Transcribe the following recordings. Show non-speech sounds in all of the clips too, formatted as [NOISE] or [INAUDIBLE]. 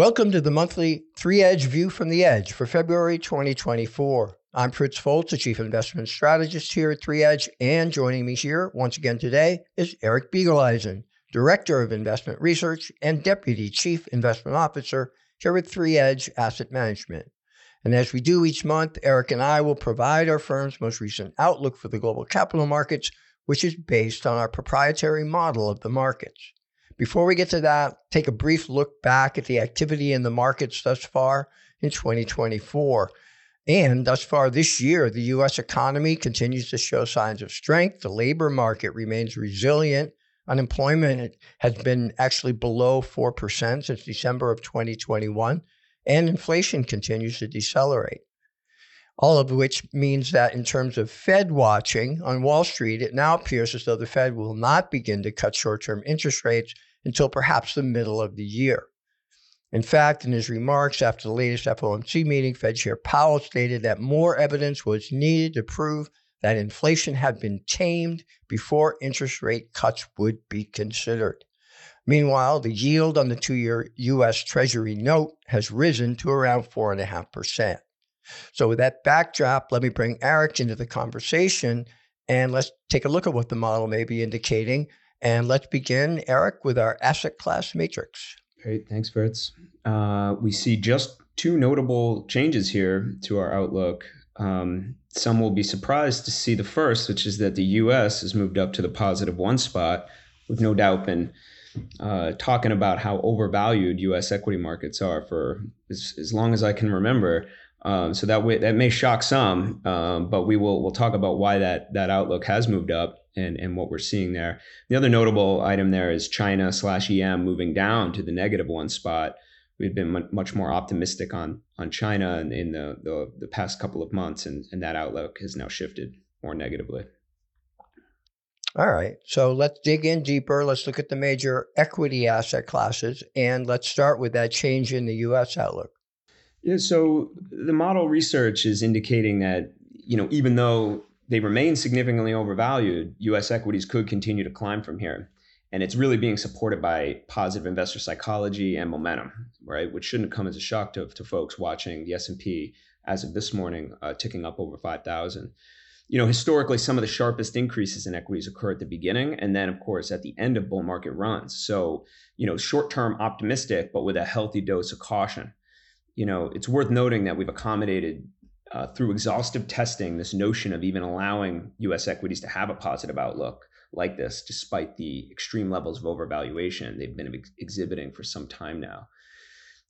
Welcome to the monthly Three Edge View from the Edge for February 2024. I'm Fritz Folts, the Chief Investment Strategist here at Three Edge, and joining me here once again today is Eric Biegeleisen, Director of Investment Research and Deputy Chief Investment Officer here at Three Edge Asset Management. And as we do each month, Eric and I will provide our firm's most recent outlook for the global capital markets, which is based on our proprietary model of the markets. Before we get to that, take a brief look back at the activity in the markets thus far in 2024. And thus far this year, the US economy continues to show signs of strength. The labor market remains resilient. Unemployment has been actually below 4% since December of 2021, and inflation continues to decelerate. All of which means that in terms of Fed watching on Wall Street, it now appears as though the Fed will not begin to cut short term interest rates until perhaps the middle of the year. In fact, in his remarks after the latest FOMC meeting, Fed Chair Powell stated that more evidence was needed to prove that inflation had been tamed before interest rate cuts would be considered. Meanwhile, the yield on the two year U.S. Treasury note has risen to around 4.5%. So, with that backdrop, let me bring Eric into the conversation and let's take a look at what the model may be indicating and let's begin, Eric, with our asset class matrix. Great. Thanks, Fritz. Uh, we see just two notable changes here to our outlook. Um, some will be surprised to see the first, which is that the US has moved up to the positive one spot. We've no doubt been uh, talking about how overvalued US equity markets are for as, as long as I can remember. Um, so that way, that may shock some, um, but we will we'll talk about why that that outlook has moved up and, and what we're seeing there. The other notable item there is China slash EM moving down to the negative one spot. We've been much more optimistic on on China in, in the, the, the past couple of months, and, and that outlook has now shifted more negatively. All right, so let's dig in deeper. Let's look at the major equity asset classes, and let's start with that change in the U.S. outlook. Yeah, so the model research is indicating that you know even though they remain significantly overvalued, US equities could continue to climb from here. And it's really being supported by positive investor psychology and momentum, right? Which shouldn't come as a shock to, to folks watching the S&P as of this morning, uh, ticking up over 5,000. You know, historically, some of the sharpest increases in equities occur at the beginning, and then, of course, at the end of bull market runs. So, you know, short-term optimistic, but with a healthy dose of caution. You know, it's worth noting that we've accommodated uh, through exhaustive testing this notion of even allowing US equities to have a positive outlook like this, despite the extreme levels of overvaluation they've been ex- exhibiting for some time now.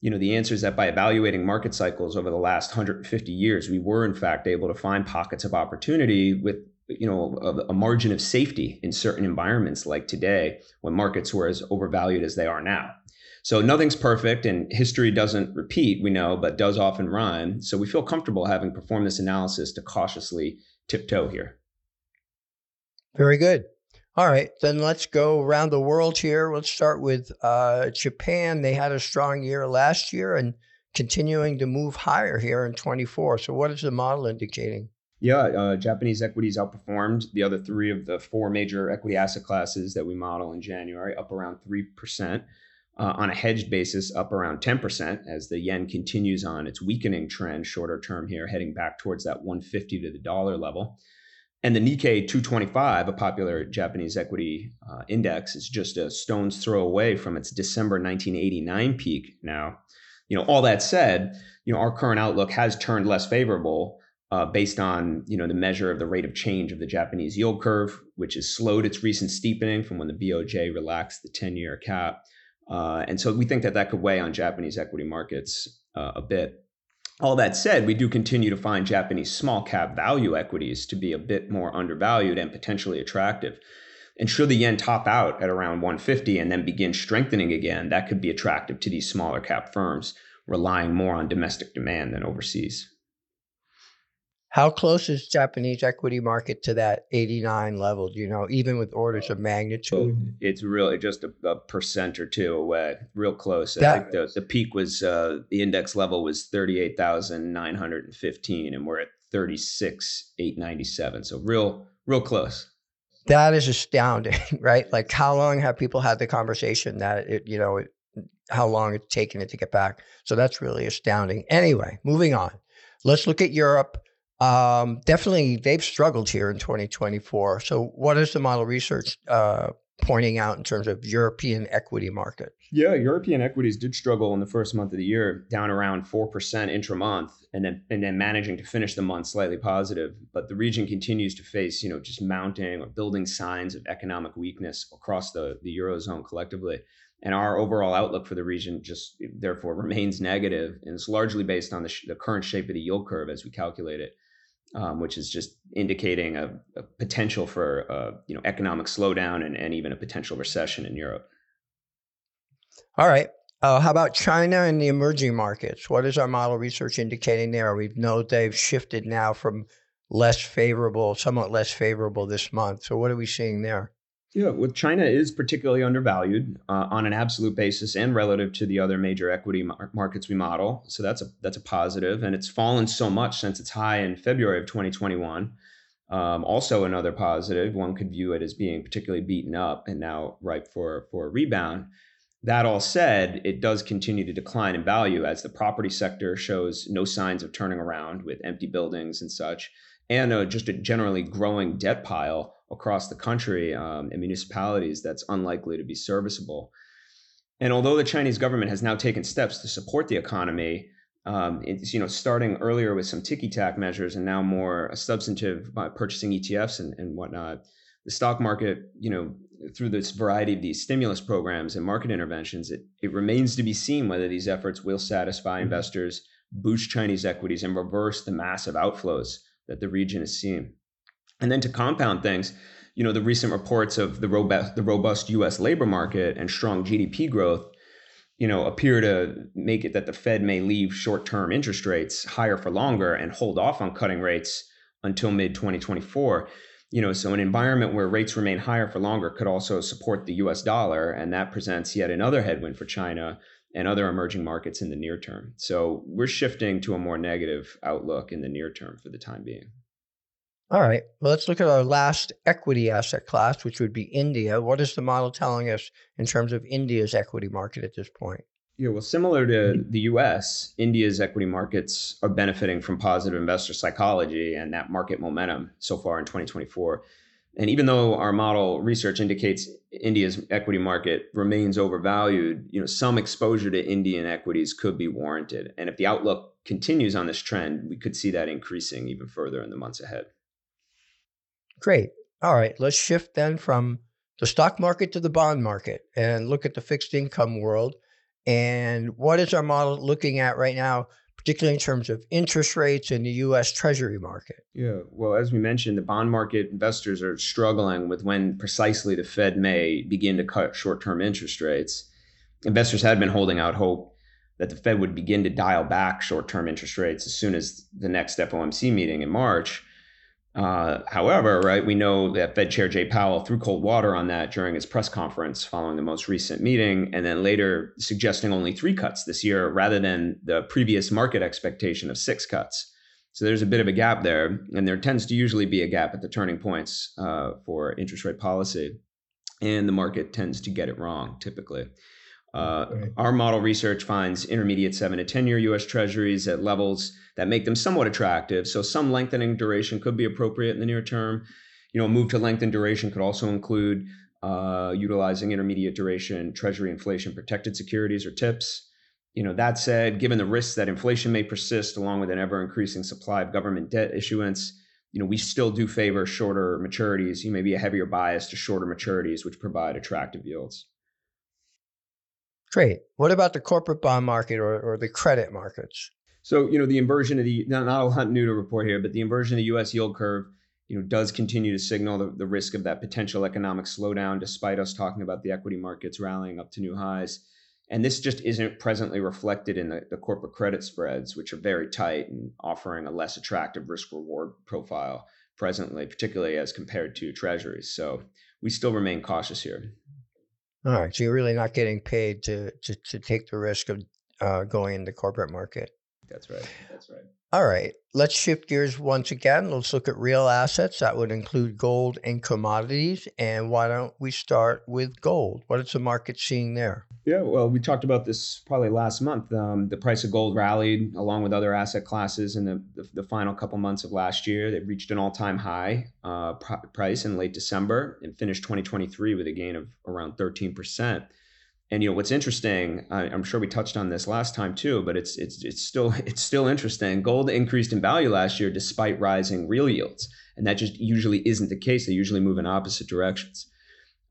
You know, the answer is that by evaluating market cycles over the last 150 years, we were in fact able to find pockets of opportunity with you know a, a margin of safety in certain environments like today when markets were as overvalued as they are now so nothing's perfect and history doesn't repeat, we know, but does often rhyme. So we feel comfortable having performed this analysis to cautiously tiptoe here. Very good. All right, then let's go around the world here. Let's start with uh, Japan. They had a strong year last year and continuing to move higher here in 24. So, what is the model indicating? Yeah, uh, Japanese equities outperformed the other three of the four major equity asset classes that we model in January, up around 3% uh, on a hedged basis up around 10% as the yen continues on its weakening trend shorter term here, heading back towards that 150 to the dollar level. And the Nikkei 225, a popular Japanese equity uh, index, is just a stone's throw away from its December 1989 peak now. You know, all that said, you know, our current outlook has turned less favorable uh, based on you know the measure of the rate of change of the Japanese yield curve, which has slowed its recent steepening from when the BOJ relaxed the 10-year cap uh, and so we think that that could weigh on Japanese equity markets uh, a bit. All that said, we do continue to find Japanese small cap value equities to be a bit more undervalued and potentially attractive. And should the yen top out at around 150 and then begin strengthening again, that could be attractive to these smaller cap firms, relying more on domestic demand than overseas. How close is Japanese equity market to that 89 level? Do you know, even with orders of magnitude? It's really just a, a percent or two away, real close. That, I think the, the peak was, uh, the index level was 38,915, and we're at 36,897. So real, real close. That is astounding, [LAUGHS] right? Like, how long have people had the conversation that it, you know, it, how long it's taken it to get back. So that's really astounding. Anyway, moving on. Let's look at Europe. Um, definitely, they've struggled here in 2024. So, what is the model research uh, pointing out in terms of European equity markets? Yeah, European equities did struggle in the first month of the year, down around 4% intra-month and then and then managing to finish the month slightly positive, but the region continues to face, you know, just mounting or building signs of economic weakness across the the eurozone collectively. And our overall outlook for the region just therefore remains negative, and it's largely based on the, sh- the current shape of the yield curve as we calculate it um, which is just indicating a, a potential for a, you know economic slowdown and, and even a potential recession in Europe. All right. Uh, how about China and the emerging markets? What is our model research indicating there? We know they've shifted now from less favorable, somewhat less favorable this month. So what are we seeing there? Yeah, well, China is particularly undervalued uh, on an absolute basis and relative to the other major equity mar- markets we model. So that's a that's a positive, and it's fallen so much since its high in February of 2021. Um, also, another positive, one could view it as being particularly beaten up and now ripe for for a rebound. That all said, it does continue to decline in value as the property sector shows no signs of turning around with empty buildings and such, and uh, just a generally growing debt pile across the country um, and municipalities that's unlikely to be serviceable. And although the Chinese government has now taken steps to support the economy, um, it's you know starting earlier with some ticky tack measures and now more substantive by purchasing ETFs and, and whatnot. The stock market, you know, through this variety of these stimulus programs and market interventions, it, it remains to be seen whether these efforts will satisfy investors, boost Chinese equities, and reverse the massive outflows that the region is seeing. And then to compound things, you know, the recent reports of the robust, the robust U.S. labor market and strong GDP growth, you know, appear to make it that the Fed may leave short-term interest rates higher for longer and hold off on cutting rates until mid 2024. You know, so an environment where rates remain higher for longer could also support the U.S. dollar, and that presents yet another headwind for China and other emerging markets in the near term. So we're shifting to a more negative outlook in the near term for the time being. All right. Well, let's look at our last equity asset class, which would be India. What is the model telling us in terms of India's equity market at this point? Yeah, well, similar to mm-hmm. the US, India's equity markets are benefiting from positive investor psychology and that market momentum so far in 2024. And even though our model research indicates India's equity market remains overvalued, you know, some exposure to Indian equities could be warranted. And if the outlook continues on this trend, we could see that increasing even further in the months ahead. Great. All right. Let's shift then from the stock market to the bond market and look at the fixed income world. And what is our model looking at right now, particularly in terms of interest rates in the US Treasury market? Yeah. Well, as we mentioned, the bond market investors are struggling with when precisely the Fed may begin to cut short term interest rates. Investors had been holding out hope that the Fed would begin to dial back short term interest rates as soon as the next FOMC meeting in March. Uh, however, right, we know that Fed Chair Jay Powell threw cold water on that during his press conference following the most recent meeting, and then later suggesting only three cuts this year rather than the previous market expectation of six cuts. So there's a bit of a gap there, and there tends to usually be a gap at the turning points uh, for interest rate policy, and the market tends to get it wrong typically. Uh, right. Our model research finds intermediate seven to 10 year US Treasuries at levels that make them somewhat attractive. So some lengthening duration could be appropriate in the near term. You know, a move to lengthen duration could also include uh, utilizing intermediate duration Treasury inflation protected securities or TIPS. You know, that said, given the risks that inflation may persist along with an ever increasing supply of government debt issuance, you know, we still do favor shorter maturities. You may be a heavier bias to shorter maturities, which provide attractive yields. Great. What about the corporate bond market or, or the credit markets? So, you know, the inversion of the, not, not a lot new to report here, but the inversion of the US yield curve, you know, does continue to signal the, the risk of that potential economic slowdown, despite us talking about the equity markets rallying up to new highs. And this just isn't presently reflected in the, the corporate credit spreads, which are very tight and offering a less attractive risk reward profile presently, particularly as compared to treasuries. So we still remain cautious here. All right. So you're really not getting paid to to, to take the risk of uh, going in the corporate market. That's right. That's right. All right. Let's shift gears once again. Let's look at real assets. That would include gold and commodities. And why don't we start with gold? What is the market seeing there? Yeah, well, we talked about this probably last month. Um, the price of gold rallied along with other asset classes in the, the, the final couple months of last year. They reached an all time high uh, pr- price in late December and finished 2023 with a gain of around 13%. And you know what's interesting? I, I'm sure we touched on this last time too, but it's it's it's still [LAUGHS] it's still interesting. Gold increased in value last year despite rising real yields, and that just usually isn't the case. They usually move in opposite directions.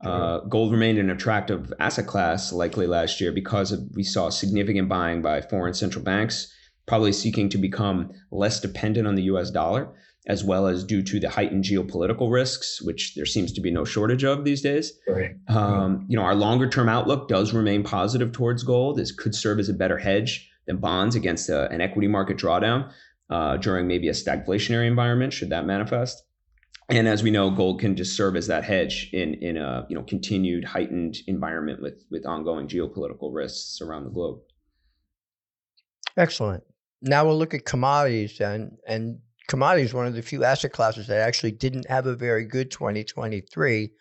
Uh, gold remained an attractive asset class likely last year because of, we saw significant buying by foreign central banks, probably seeking to become less dependent on the U.S. dollar as well as due to the heightened geopolitical risks, which there seems to be no shortage of these days. Right. Um, you know, our longer term outlook does remain positive towards gold. This could serve as a better hedge than bonds against a, an equity market drawdown uh, during maybe a stagflationary environment, should that manifest. And as we know, gold can just serve as that hedge in in a you know continued heightened environment with with ongoing geopolitical risks around the globe. Excellent. Now we'll look at commodities and and commodities one of the few asset classes that actually didn't have a very good 2023.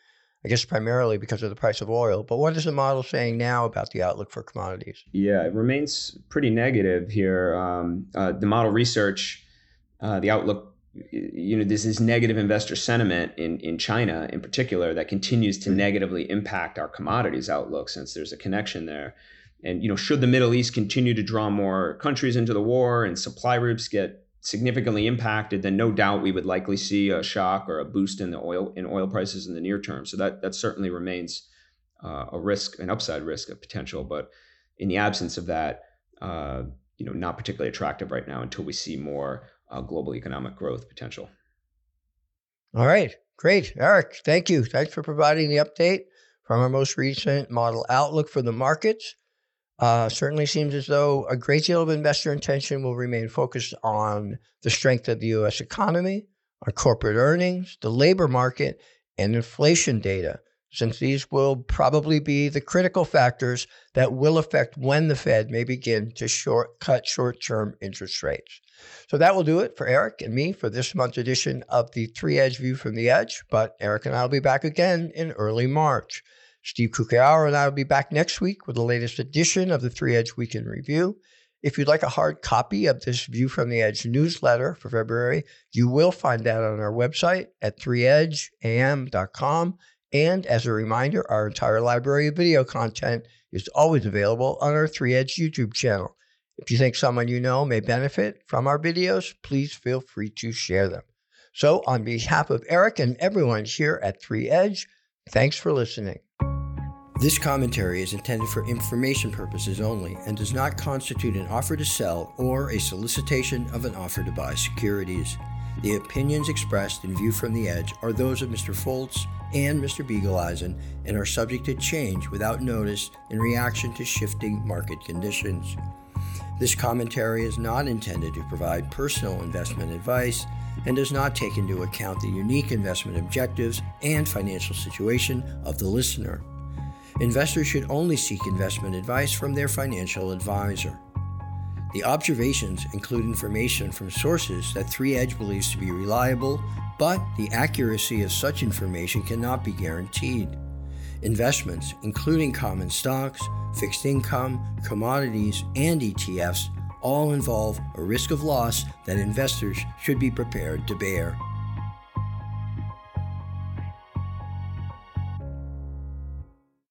I guess primarily because of the price of oil. But what is the model saying now about the outlook for commodities? Yeah, it remains pretty negative here. Um, uh, the model research, uh, the outlook, you know, this is negative investor sentiment in, in China in particular that continues to mm-hmm. negatively impact our commodities outlook since there's a connection there. And, you know, should the Middle East continue to draw more countries into the war and supply routes get significantly impacted, then no doubt we would likely see a shock or a boost in the oil in oil prices in the near term. So that that certainly remains uh, a risk, an upside risk, of potential. But in the absence of that, uh, you know, not particularly attractive right now until we see more uh, global economic growth potential. All right, great, Eric. Thank you. Thanks for providing the update from our most recent model outlook for the markets. Uh, certainly seems as though a great deal of investor attention will remain focused on the strength of the U.S. economy, on corporate earnings, the labor market, and inflation data, since these will probably be the critical factors that will affect when the Fed may begin to short, cut short term interest rates. So that will do it for Eric and me for this month's edition of the Three Edge View from the Edge. But Eric and I will be back again in early March. Steve Cucchiaro and I will be back next week with the latest edition of the Three Edge Weekend Review. If you'd like a hard copy of this View from the Edge newsletter for February, you will find that on our website at 3edgeam.com. And as a reminder, our entire library of video content is always available on our 3 Edge YouTube channel. If you think someone you know may benefit from our videos, please feel free to share them. So, on behalf of Eric and everyone here at 3 Edge, thanks for listening. This commentary is intended for information purposes only and does not constitute an offer to sell or a solicitation of an offer to buy securities. The opinions expressed in View from the Edge are those of Mr. Folts and Mr. Biegeleisen and are subject to change without notice in reaction to shifting market conditions. This commentary is not intended to provide personal investment advice and does not take into account the unique investment objectives and financial situation of the listener. Investors should only seek investment advice from their financial advisor. The observations include information from sources that 3 Edge believes to be reliable, but the accuracy of such information cannot be guaranteed. Investments, including common stocks, fixed income, commodities, and ETFs, all involve a risk of loss that investors should be prepared to bear.